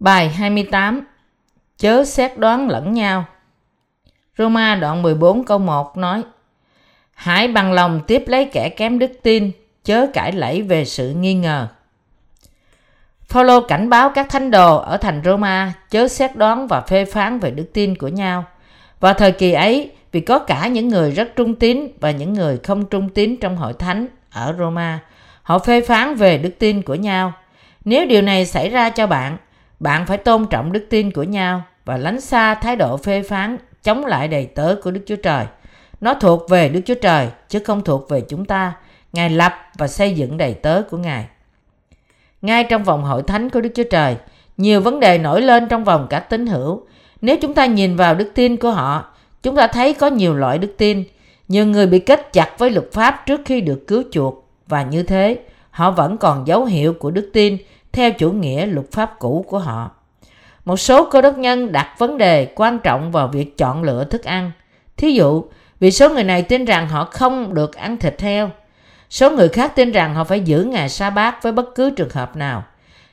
Bài 28 Chớ xét đoán lẫn nhau Roma đoạn 14 câu 1 nói Hãy bằng lòng tiếp lấy kẻ kém đức tin, chớ cãi lẫy về sự nghi ngờ. Phaolô cảnh báo các thánh đồ ở thành Roma chớ xét đoán và phê phán về đức tin của nhau. Vào thời kỳ ấy, vì có cả những người rất trung tín và những người không trung tín trong hội thánh ở Roma, họ phê phán về đức tin của nhau. Nếu điều này xảy ra cho bạn, bạn phải tôn trọng đức tin của nhau và lánh xa thái độ phê phán chống lại đầy tớ của Đức Chúa Trời. Nó thuộc về Đức Chúa Trời chứ không thuộc về chúng ta. Ngài lập và xây dựng đầy tớ của Ngài. Ngay trong vòng hội thánh của Đức Chúa Trời, nhiều vấn đề nổi lên trong vòng các tín hữu. Nếu chúng ta nhìn vào đức tin của họ, chúng ta thấy có nhiều loại đức tin. Nhiều người bị kết chặt với luật pháp trước khi được cứu chuộc và như thế, họ vẫn còn dấu hiệu của đức tin theo chủ nghĩa luật pháp cũ của họ. Một số cơ đốc nhân đặt vấn đề quan trọng vào việc chọn lựa thức ăn. Thí dụ, vì số người này tin rằng họ không được ăn thịt heo. Số người khác tin rằng họ phải giữ ngày sa bát với bất cứ trường hợp nào.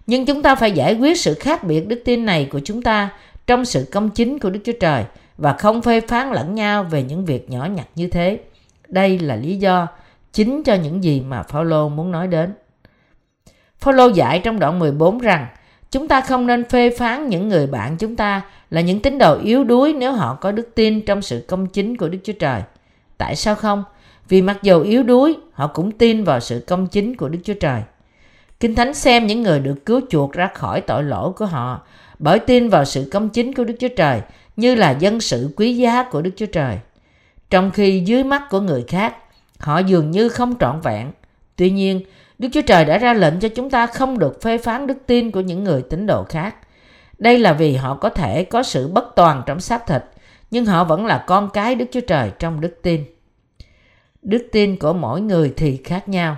Nhưng chúng ta phải giải quyết sự khác biệt đức tin này của chúng ta trong sự công chính của Đức Chúa Trời và không phê phán lẫn nhau về những việc nhỏ nhặt như thế. Đây là lý do chính cho những gì mà Phaolô muốn nói đến. Phaolô dạy trong đoạn 14 rằng chúng ta không nên phê phán những người bạn chúng ta là những tín đồ yếu đuối nếu họ có đức tin trong sự công chính của Đức Chúa Trời. Tại sao không? Vì mặc dù yếu đuối, họ cũng tin vào sự công chính của Đức Chúa Trời. Kinh Thánh xem những người được cứu chuộc ra khỏi tội lỗi của họ bởi tin vào sự công chính của Đức Chúa Trời như là dân sự quý giá của Đức Chúa Trời. Trong khi dưới mắt của người khác, họ dường như không trọn vẹn. Tuy nhiên, Đức Chúa Trời đã ra lệnh cho chúng ta không được phê phán đức tin của những người tín đồ khác. Đây là vì họ có thể có sự bất toàn trong xác thịt, nhưng họ vẫn là con cái Đức Chúa Trời trong đức tin. Đức tin của mỗi người thì khác nhau.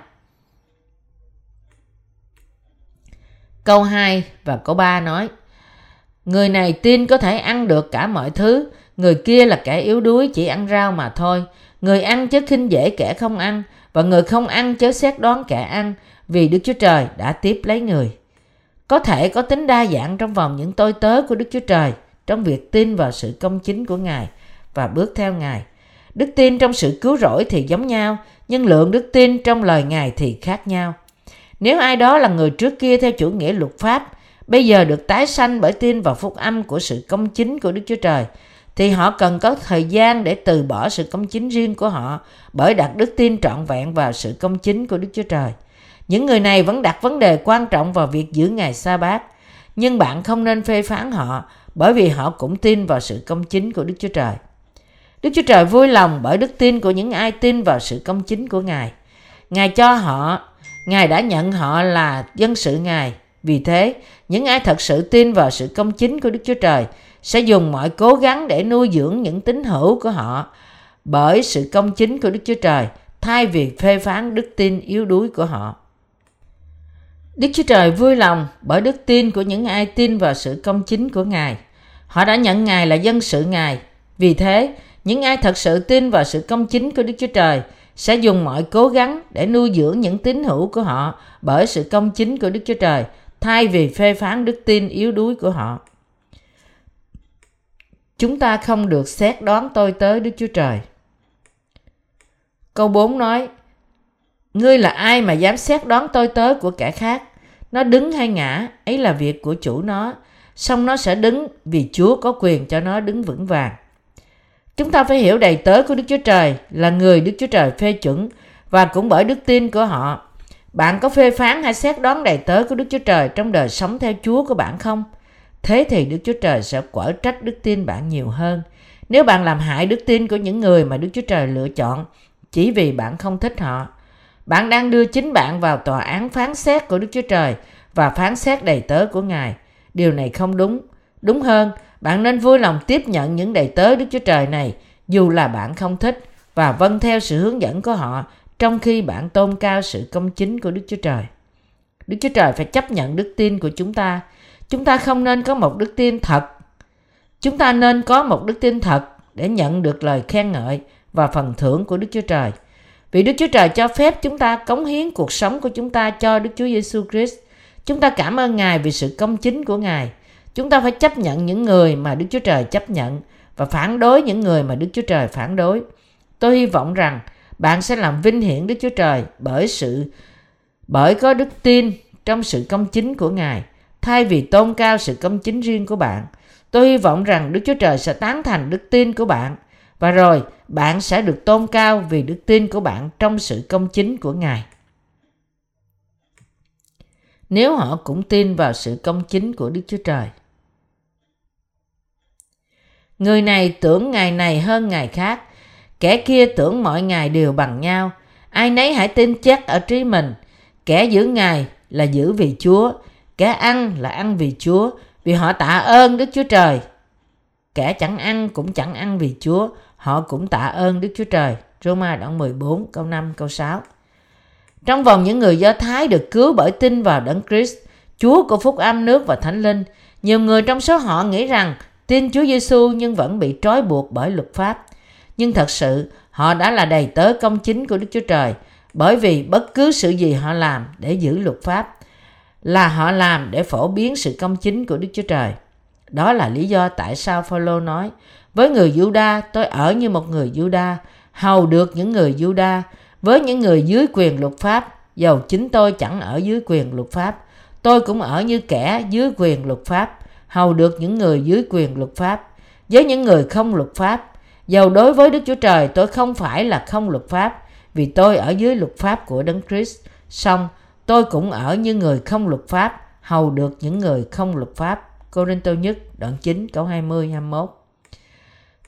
Câu 2 và câu 3 nói Người này tin có thể ăn được cả mọi thứ, người kia là kẻ yếu đuối chỉ ăn rau mà thôi. Người ăn chớ khinh dễ kẻ không ăn, và người không ăn chớ xét đoán kẻ ăn, vì Đức Chúa Trời đã tiếp lấy người. Có thể có tính đa dạng trong vòng những tôi tớ của Đức Chúa Trời trong việc tin vào sự công chính của Ngài và bước theo Ngài. Đức tin trong sự cứu rỗi thì giống nhau, nhưng lượng đức tin trong lời Ngài thì khác nhau. Nếu ai đó là người trước kia theo chủ nghĩa luật pháp, bây giờ được tái sanh bởi tin vào phúc âm của sự công chính của Đức Chúa Trời, thì họ cần có thời gian để từ bỏ sự công chính riêng của họ bởi đặt đức tin trọn vẹn vào sự công chính của Đức Chúa Trời. Những người này vẫn đặt vấn đề quan trọng vào việc giữ ngày sa bát, nhưng bạn không nên phê phán họ bởi vì họ cũng tin vào sự công chính của Đức Chúa Trời. Đức Chúa Trời vui lòng bởi đức tin của những ai tin vào sự công chính của Ngài. Ngài cho họ, Ngài đã nhận họ là dân sự Ngài. Vì thế, những ai thật sự tin vào sự công chính của Đức Chúa Trời sẽ dùng mọi cố gắng để nuôi dưỡng những tín hữu của họ bởi sự công chính của Đức Chúa Trời thay vì phê phán đức tin yếu đuối của họ. Đức Chúa Trời vui lòng bởi đức tin của những ai tin vào sự công chính của Ngài. Họ đã nhận Ngài là dân sự Ngài. Vì thế, những ai thật sự tin vào sự công chính của Đức Chúa Trời sẽ dùng mọi cố gắng để nuôi dưỡng những tín hữu của họ bởi sự công chính của Đức Chúa Trời thay vì phê phán đức tin yếu đuối của họ. Chúng ta không được xét đoán tôi tới Đức Chúa Trời. Câu 4 nói, Ngươi là ai mà dám xét đoán tôi tới của kẻ khác? Nó đứng hay ngã, ấy là việc của chủ nó. Xong nó sẽ đứng vì Chúa có quyền cho nó đứng vững vàng. Chúng ta phải hiểu đầy tớ của Đức Chúa Trời là người Đức Chúa Trời phê chuẩn và cũng bởi đức tin của họ. Bạn có phê phán hay xét đoán đầy tớ của Đức Chúa Trời trong đời sống theo Chúa của bạn không? Thế thì Đức Chúa Trời sẽ quở trách đức tin bạn nhiều hơn. Nếu bạn làm hại đức tin của những người mà Đức Chúa Trời lựa chọn chỉ vì bạn không thích họ, bạn đang đưa chính bạn vào tòa án phán xét của Đức Chúa Trời và phán xét đầy tớ của Ngài. Điều này không đúng. Đúng hơn, bạn nên vui lòng tiếp nhận những đầy tớ Đức Chúa Trời này dù là bạn không thích và vâng theo sự hướng dẫn của họ trong khi bạn tôn cao sự công chính của Đức Chúa Trời. Đức Chúa Trời phải chấp nhận đức tin của chúng ta. Chúng ta không nên có một đức tin thật. Chúng ta nên có một đức tin thật để nhận được lời khen ngợi và phần thưởng của Đức Chúa Trời. Vì Đức Chúa Trời cho phép chúng ta cống hiến cuộc sống của chúng ta cho Đức Chúa Giêsu Christ. Chúng ta cảm ơn Ngài vì sự công chính của Ngài. Chúng ta phải chấp nhận những người mà Đức Chúa Trời chấp nhận và phản đối những người mà Đức Chúa Trời phản đối. Tôi hy vọng rằng bạn sẽ làm vinh hiển Đức Chúa Trời bởi sự, bởi có đức tin trong sự công chính của Ngài thay vì tôn cao sự công chính riêng của bạn. Tôi hy vọng rằng Đức Chúa Trời sẽ tán thành đức tin của bạn và rồi bạn sẽ được tôn cao vì đức tin của bạn trong sự công chính của Ngài. Nếu họ cũng tin vào sự công chính của Đức Chúa Trời. Người này tưởng ngày này hơn ngày khác, kẻ kia tưởng mọi ngày đều bằng nhau. Ai nấy hãy tin chắc ở trí mình, kẻ giữ ngày là giữ vì Chúa, kẻ ăn là ăn vì Chúa, vì họ tạ ơn Đức Chúa Trời. Kẻ chẳng ăn cũng chẳng ăn vì Chúa, họ cũng tạ ơn Đức Chúa Trời. Roma đoạn 14 câu 5 câu 6. Trong vòng những người Do Thái được cứu bởi tin vào Đấng Christ, Chúa của phúc âm nước và thánh linh, nhiều người trong số họ nghĩ rằng tin Chúa Giêsu nhưng vẫn bị trói buộc bởi luật pháp. Nhưng thật sự, họ đã là đầy tớ công chính của Đức Chúa Trời, bởi vì bất cứ sự gì họ làm để giữ luật pháp là họ làm để phổ biến sự công chính của Đức Chúa Trời. Đó là lý do tại sao Phaolô nói: với người Giuđa tôi ở như một người Giuđa, hầu được những người Giuđa, Với những người dưới quyền luật pháp, dầu chính tôi chẳng ở dưới quyền luật pháp, tôi cũng ở như kẻ dưới quyền luật pháp, hầu được những người dưới quyền luật pháp. Với những người không luật pháp, dầu đối với Đức Chúa Trời tôi không phải là không luật pháp, vì tôi ở dưới luật pháp của Đấng Christ. Song tôi cũng ở như người không luật pháp, hầu được những người không luật pháp. Cô-rinh-tô nhất đoạn 9 câu 20 21.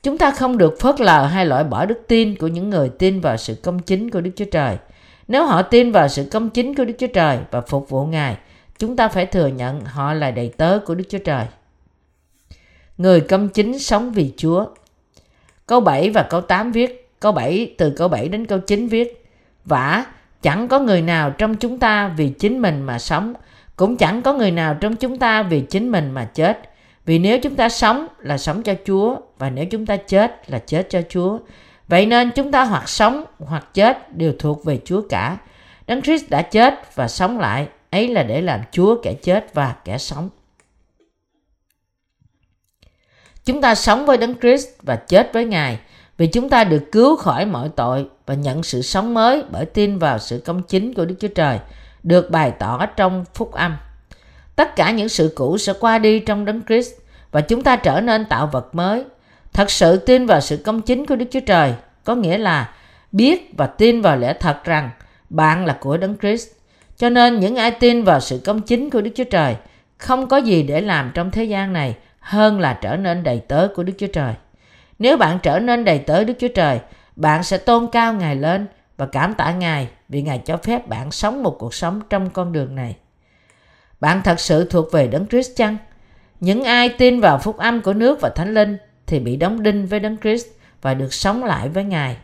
Chúng ta không được phớt lờ hay loại bỏ đức tin của những người tin vào sự công chính của Đức Chúa Trời. Nếu họ tin vào sự công chính của Đức Chúa Trời và phục vụ Ngài, chúng ta phải thừa nhận họ là đầy tớ của Đức Chúa Trời. Người công chính sống vì Chúa. Câu 7 và câu 8 viết, câu 7 từ câu 7 đến câu 9 viết, Vả, chẳng có người nào trong chúng ta vì chính mình mà sống, cũng chẳng có người nào trong chúng ta vì chính mình mà chết. Vì nếu chúng ta sống là sống cho Chúa và nếu chúng ta chết là chết cho Chúa. Vậy nên chúng ta hoặc sống hoặc chết đều thuộc về Chúa cả. Đấng Christ đã chết và sống lại, ấy là để làm Chúa kẻ chết và kẻ sống. Chúng ta sống với Đấng Christ và chết với Ngài vì chúng ta được cứu khỏi mọi tội và nhận sự sống mới bởi tin vào sự công chính của Đức Chúa Trời, được bày tỏ trong phúc âm. Tất cả những sự cũ sẽ qua đi trong đấng Christ và chúng ta trở nên tạo vật mới. Thật sự tin vào sự công chính của Đức Chúa Trời có nghĩa là biết và tin vào lẽ thật rằng bạn là của đấng Christ. Cho nên những ai tin vào sự công chính của Đức Chúa Trời không có gì để làm trong thế gian này hơn là trở nên đầy tớ của Đức Chúa Trời. Nếu bạn trở nên đầy tớ Đức Chúa Trời, bạn sẽ tôn cao Ngài lên và cảm tạ Ngài vì Ngài cho phép bạn sống một cuộc sống trong con đường này. Bạn thật sự thuộc về Đấng Christ chăng? Những ai tin vào phúc âm của nước và thánh linh thì bị đóng đinh với Đấng Christ và được sống lại với Ngài.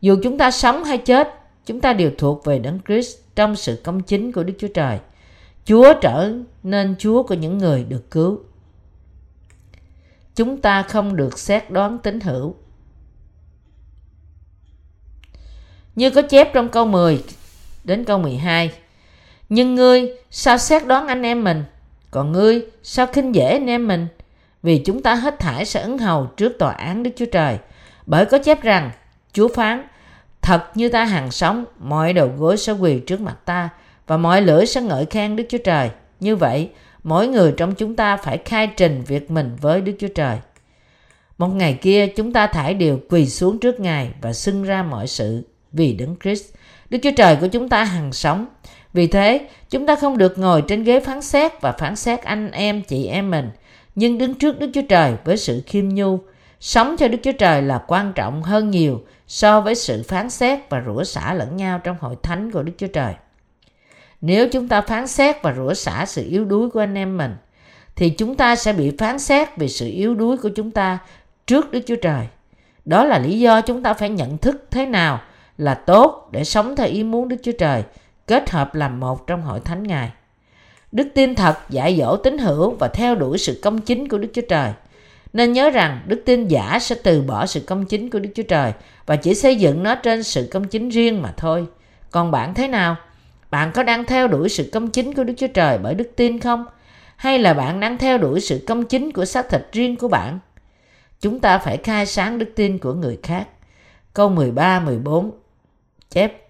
Dù chúng ta sống hay chết, chúng ta đều thuộc về Đấng Christ trong sự công chính của Đức Chúa Trời. Chúa trở nên Chúa của những người được cứu. Chúng ta không được xét đoán tín hữu. Như có chép trong câu 10 đến câu 12. Nhưng ngươi sao xét đoán anh em mình? Còn ngươi sao khinh dễ anh em mình? Vì chúng ta hết thải sẽ ứng hầu trước tòa án Đức Chúa Trời. Bởi có chép rằng, Chúa phán, thật như ta hàng sống, mọi đầu gối sẽ quỳ trước mặt ta, và mọi lưỡi sẽ ngợi khen Đức Chúa Trời. Như vậy, mỗi người trong chúng ta phải khai trình việc mình với Đức Chúa Trời. Một ngày kia chúng ta thải đều quỳ xuống trước Ngài và xưng ra mọi sự vì Đấng Christ. Đức Chúa Trời của chúng ta hằng sống vì thế, chúng ta không được ngồi trên ghế phán xét và phán xét anh em, chị em mình, nhưng đứng trước Đức Chúa Trời với sự khiêm nhu. Sống cho Đức Chúa Trời là quan trọng hơn nhiều so với sự phán xét và rủa xả lẫn nhau trong hội thánh của Đức Chúa Trời. Nếu chúng ta phán xét và rủa xả sự yếu đuối của anh em mình, thì chúng ta sẽ bị phán xét vì sự yếu đuối của chúng ta trước Đức Chúa Trời. Đó là lý do chúng ta phải nhận thức thế nào là tốt để sống theo ý muốn Đức Chúa Trời – kết hợp làm một trong hội thánh Ngài. Đức tin thật dạy dỗ tín hữu và theo đuổi sự công chính của Đức Chúa Trời. Nên nhớ rằng đức tin giả sẽ từ bỏ sự công chính của Đức Chúa Trời và chỉ xây dựng nó trên sự công chính riêng mà thôi. Còn bạn thế nào? Bạn có đang theo đuổi sự công chính của Đức Chúa Trời bởi đức tin không? hay là bạn đang theo đuổi sự công chính của xác thịt riêng của bạn? Chúng ta phải khai sáng đức tin của người khác. Câu 13, 14 chép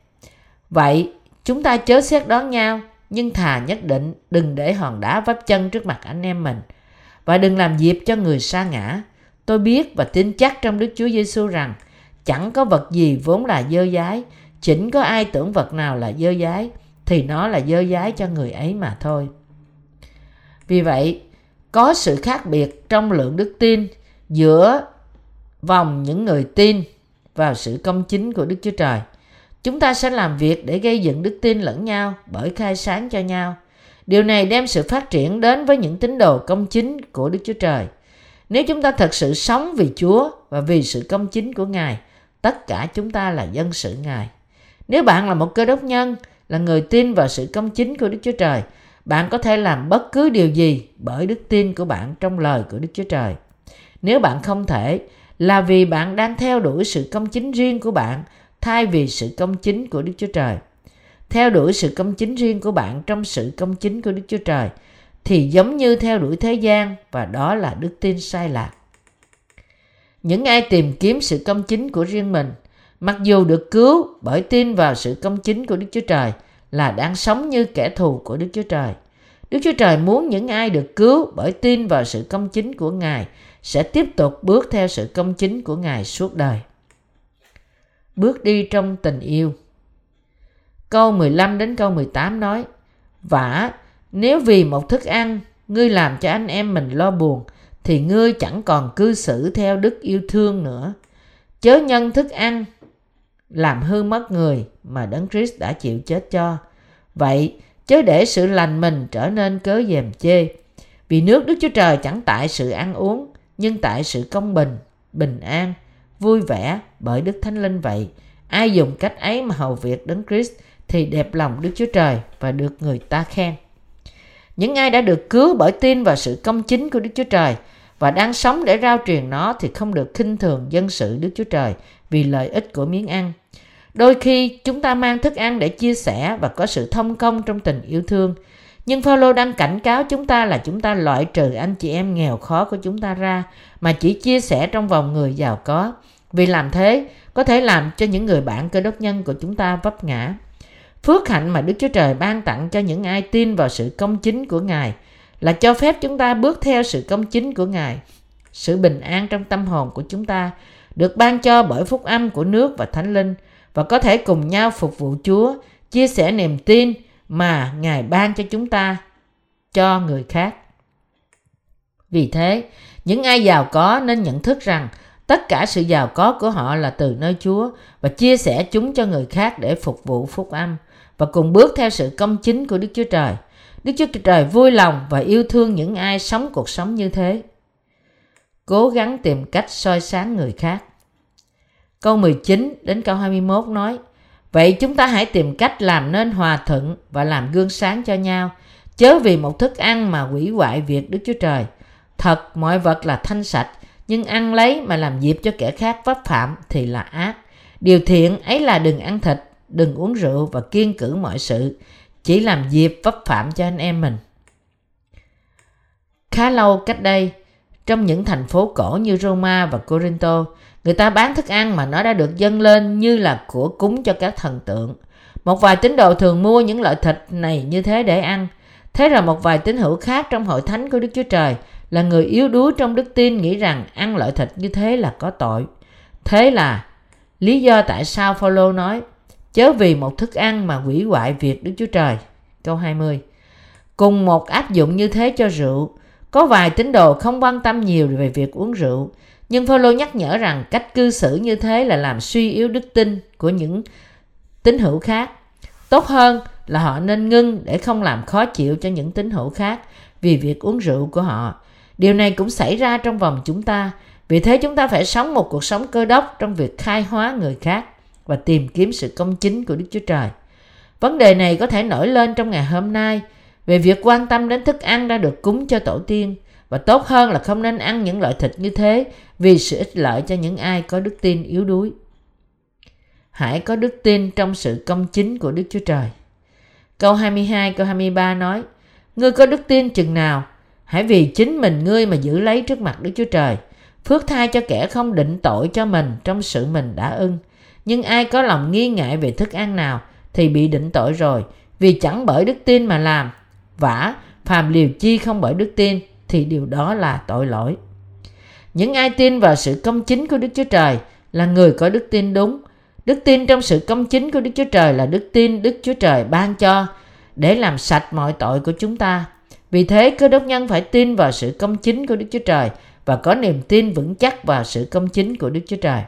Vậy, chúng ta chớ xét đoán nhau, nhưng thà nhất định đừng để hòn đá vấp chân trước mặt anh em mình và đừng làm dịp cho người sa ngã. Tôi biết và tin chắc trong Đức Chúa Giêsu rằng chẳng có vật gì vốn là dơ dái, chỉnh có ai tưởng vật nào là dơ dái thì nó là dơ dái cho người ấy mà thôi. Vì vậy, có sự khác biệt trong lượng đức tin giữa vòng những người tin vào sự công chính của Đức Chúa Trời. Chúng ta sẽ làm việc để gây dựng đức tin lẫn nhau bởi khai sáng cho nhau. Điều này đem sự phát triển đến với những tín đồ công chính của Đức Chúa Trời. Nếu chúng ta thật sự sống vì Chúa và vì sự công chính của Ngài, tất cả chúng ta là dân sự Ngài. Nếu bạn là một cơ đốc nhân, là người tin vào sự công chính của Đức Chúa Trời, bạn có thể làm bất cứ điều gì bởi đức tin của bạn trong lời của Đức Chúa Trời. Nếu bạn không thể, là vì bạn đang theo đuổi sự công chính riêng của bạn thay vì sự công chính của Đức Chúa Trời. Theo đuổi sự công chính riêng của bạn trong sự công chính của Đức Chúa Trời thì giống như theo đuổi thế gian và đó là đức tin sai lạc. Những ai tìm kiếm sự công chính của riêng mình, mặc dù được cứu bởi tin vào sự công chính của Đức Chúa Trời, là đang sống như kẻ thù của Đức Chúa Trời. Đức Chúa Trời muốn những ai được cứu bởi tin vào sự công chính của Ngài sẽ tiếp tục bước theo sự công chính của Ngài suốt đời. Bước đi trong tình yêu Câu 15 đến câu 18 nói Vả, nếu vì một thức ăn ngươi làm cho anh em mình lo buồn thì ngươi chẳng còn cư xử theo đức yêu thương nữa. Chớ nhân thức ăn làm hư mất người mà Đấng Christ đã chịu chết cho. Vậy, chớ để sự lành mình trở nên cớ dèm chê. Vì nước Đức Chúa Trời chẳng tại sự ăn uống, nhưng tại sự công bình, bình an, vui vẻ bởi Đức Thánh Linh vậy. Ai dùng cách ấy mà hầu việc Đấng Christ thì đẹp lòng Đức Chúa Trời và được người ta khen. Những ai đã được cứu bởi tin vào sự công chính của Đức Chúa Trời và đang sống để rao truyền nó thì không được khinh thường dân sự Đức Chúa Trời vì lợi ích của miếng ăn. Đôi khi, chúng ta mang thức ăn để chia sẻ và có sự thông công trong tình yêu thương. Nhưng Phaolô đang cảnh cáo chúng ta là chúng ta loại trừ anh chị em nghèo khó của chúng ta ra, mà chỉ chia sẻ trong vòng người giàu có. Vì làm thế, có thể làm cho những người bạn cơ đốc nhân của chúng ta vấp ngã. Phước hạnh mà Đức Chúa Trời ban tặng cho những ai tin vào sự công chính của Ngài là cho phép chúng ta bước theo sự công chính của Ngài. Sự bình an trong tâm hồn của chúng ta được ban cho bởi phúc âm của nước và thánh linh và có thể cùng nhau phục vụ Chúa, chia sẻ niềm tin mà Ngài ban cho chúng ta cho người khác. Vì thế, những ai giàu có nên nhận thức rằng tất cả sự giàu có của họ là từ nơi Chúa và chia sẻ chúng cho người khác để phục vụ phúc âm và cùng bước theo sự công chính của Đức Chúa Trời. Đức Chúa Trời vui lòng và yêu thương những ai sống cuộc sống như thế. Cố gắng tìm cách soi sáng người khác. Câu 19 đến câu 21 nói Vậy chúng ta hãy tìm cách làm nên hòa thuận và làm gương sáng cho nhau, chớ vì một thức ăn mà hủy hoại việc Đức Chúa Trời. Thật, mọi vật là thanh sạch, nhưng ăn lấy mà làm dịp cho kẻ khác vấp phạm thì là ác. Điều thiện ấy là đừng ăn thịt, đừng uống rượu và kiên cử mọi sự, chỉ làm dịp vấp phạm cho anh em mình. Khá lâu cách đây, trong những thành phố cổ như Roma và Corinto, người ta bán thức ăn mà nó đã được dâng lên như là của cúng cho các thần tượng. Một vài tín đồ thường mua những loại thịt này như thế để ăn. Thế rồi một vài tín hữu khác trong hội thánh của Đức Chúa Trời là người yếu đuối trong đức tin nghĩ rằng ăn loại thịt như thế là có tội. Thế là lý do tại sao Phaolô nói chớ vì một thức ăn mà hủy hoại việc Đức Chúa Trời. Câu 20 Cùng một áp dụng như thế cho rượu, có vài tín đồ không quan tâm nhiều về việc uống rượu, nhưng Phaolô nhắc nhở rằng cách cư xử như thế là làm suy yếu đức tin của những tín hữu khác. Tốt hơn là họ nên ngưng để không làm khó chịu cho những tín hữu khác vì việc uống rượu của họ. Điều này cũng xảy ra trong vòng chúng ta. Vì thế chúng ta phải sống một cuộc sống cơ đốc trong việc khai hóa người khác và tìm kiếm sự công chính của Đức Chúa Trời. Vấn đề này có thể nổi lên trong ngày hôm nay về việc quan tâm đến thức ăn đã được cúng cho tổ tiên và tốt hơn là không nên ăn những loại thịt như thế vì sự ích lợi cho những ai có đức tin yếu đuối. Hãy có đức tin trong sự công chính của Đức Chúa Trời. Câu 22, câu 23 nói, Ngươi có đức tin chừng nào, hãy vì chính mình ngươi mà giữ lấy trước mặt Đức Chúa Trời. Phước thai cho kẻ không định tội cho mình trong sự mình đã ưng. Nhưng ai có lòng nghi ngại về thức ăn nào thì bị định tội rồi, vì chẳng bởi đức tin mà làm. Vả, phàm liều chi không bởi đức tin thì điều đó là tội lỗi. Những ai tin vào sự công chính của Đức Chúa Trời là người có đức tin đúng. Đức tin trong sự công chính của Đức Chúa Trời là đức tin Đức Chúa Trời ban cho để làm sạch mọi tội của chúng ta. Vì thế, cơ đốc nhân phải tin vào sự công chính của Đức Chúa Trời và có niềm tin vững chắc vào sự công chính của Đức Chúa Trời.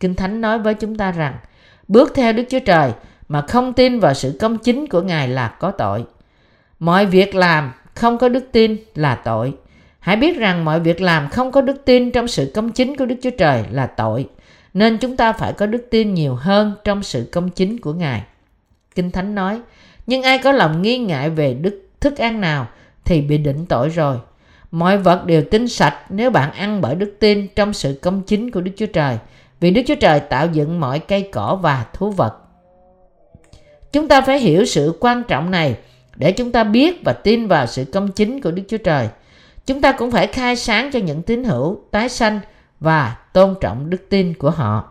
Kinh Thánh nói với chúng ta rằng, bước theo Đức Chúa Trời mà không tin vào sự công chính của Ngài là có tội. Mọi việc làm không có đức tin là tội. Hãy biết rằng mọi việc làm không có đức tin trong sự công chính của Đức Chúa Trời là tội. Nên chúng ta phải có đức tin nhiều hơn trong sự công chính của Ngài. Kinh Thánh nói, nhưng ai có lòng nghi ngại về đức thức ăn nào thì bị định tội rồi. Mọi vật đều tinh sạch nếu bạn ăn bởi đức tin trong sự công chính của Đức Chúa Trời. Vì Đức Chúa Trời tạo dựng mọi cây cỏ và thú vật. Chúng ta phải hiểu sự quan trọng này để chúng ta biết và tin vào sự công chính của Đức Chúa Trời. Chúng ta cũng phải khai sáng cho những tín hữu, tái sanh và tôn trọng đức tin của họ.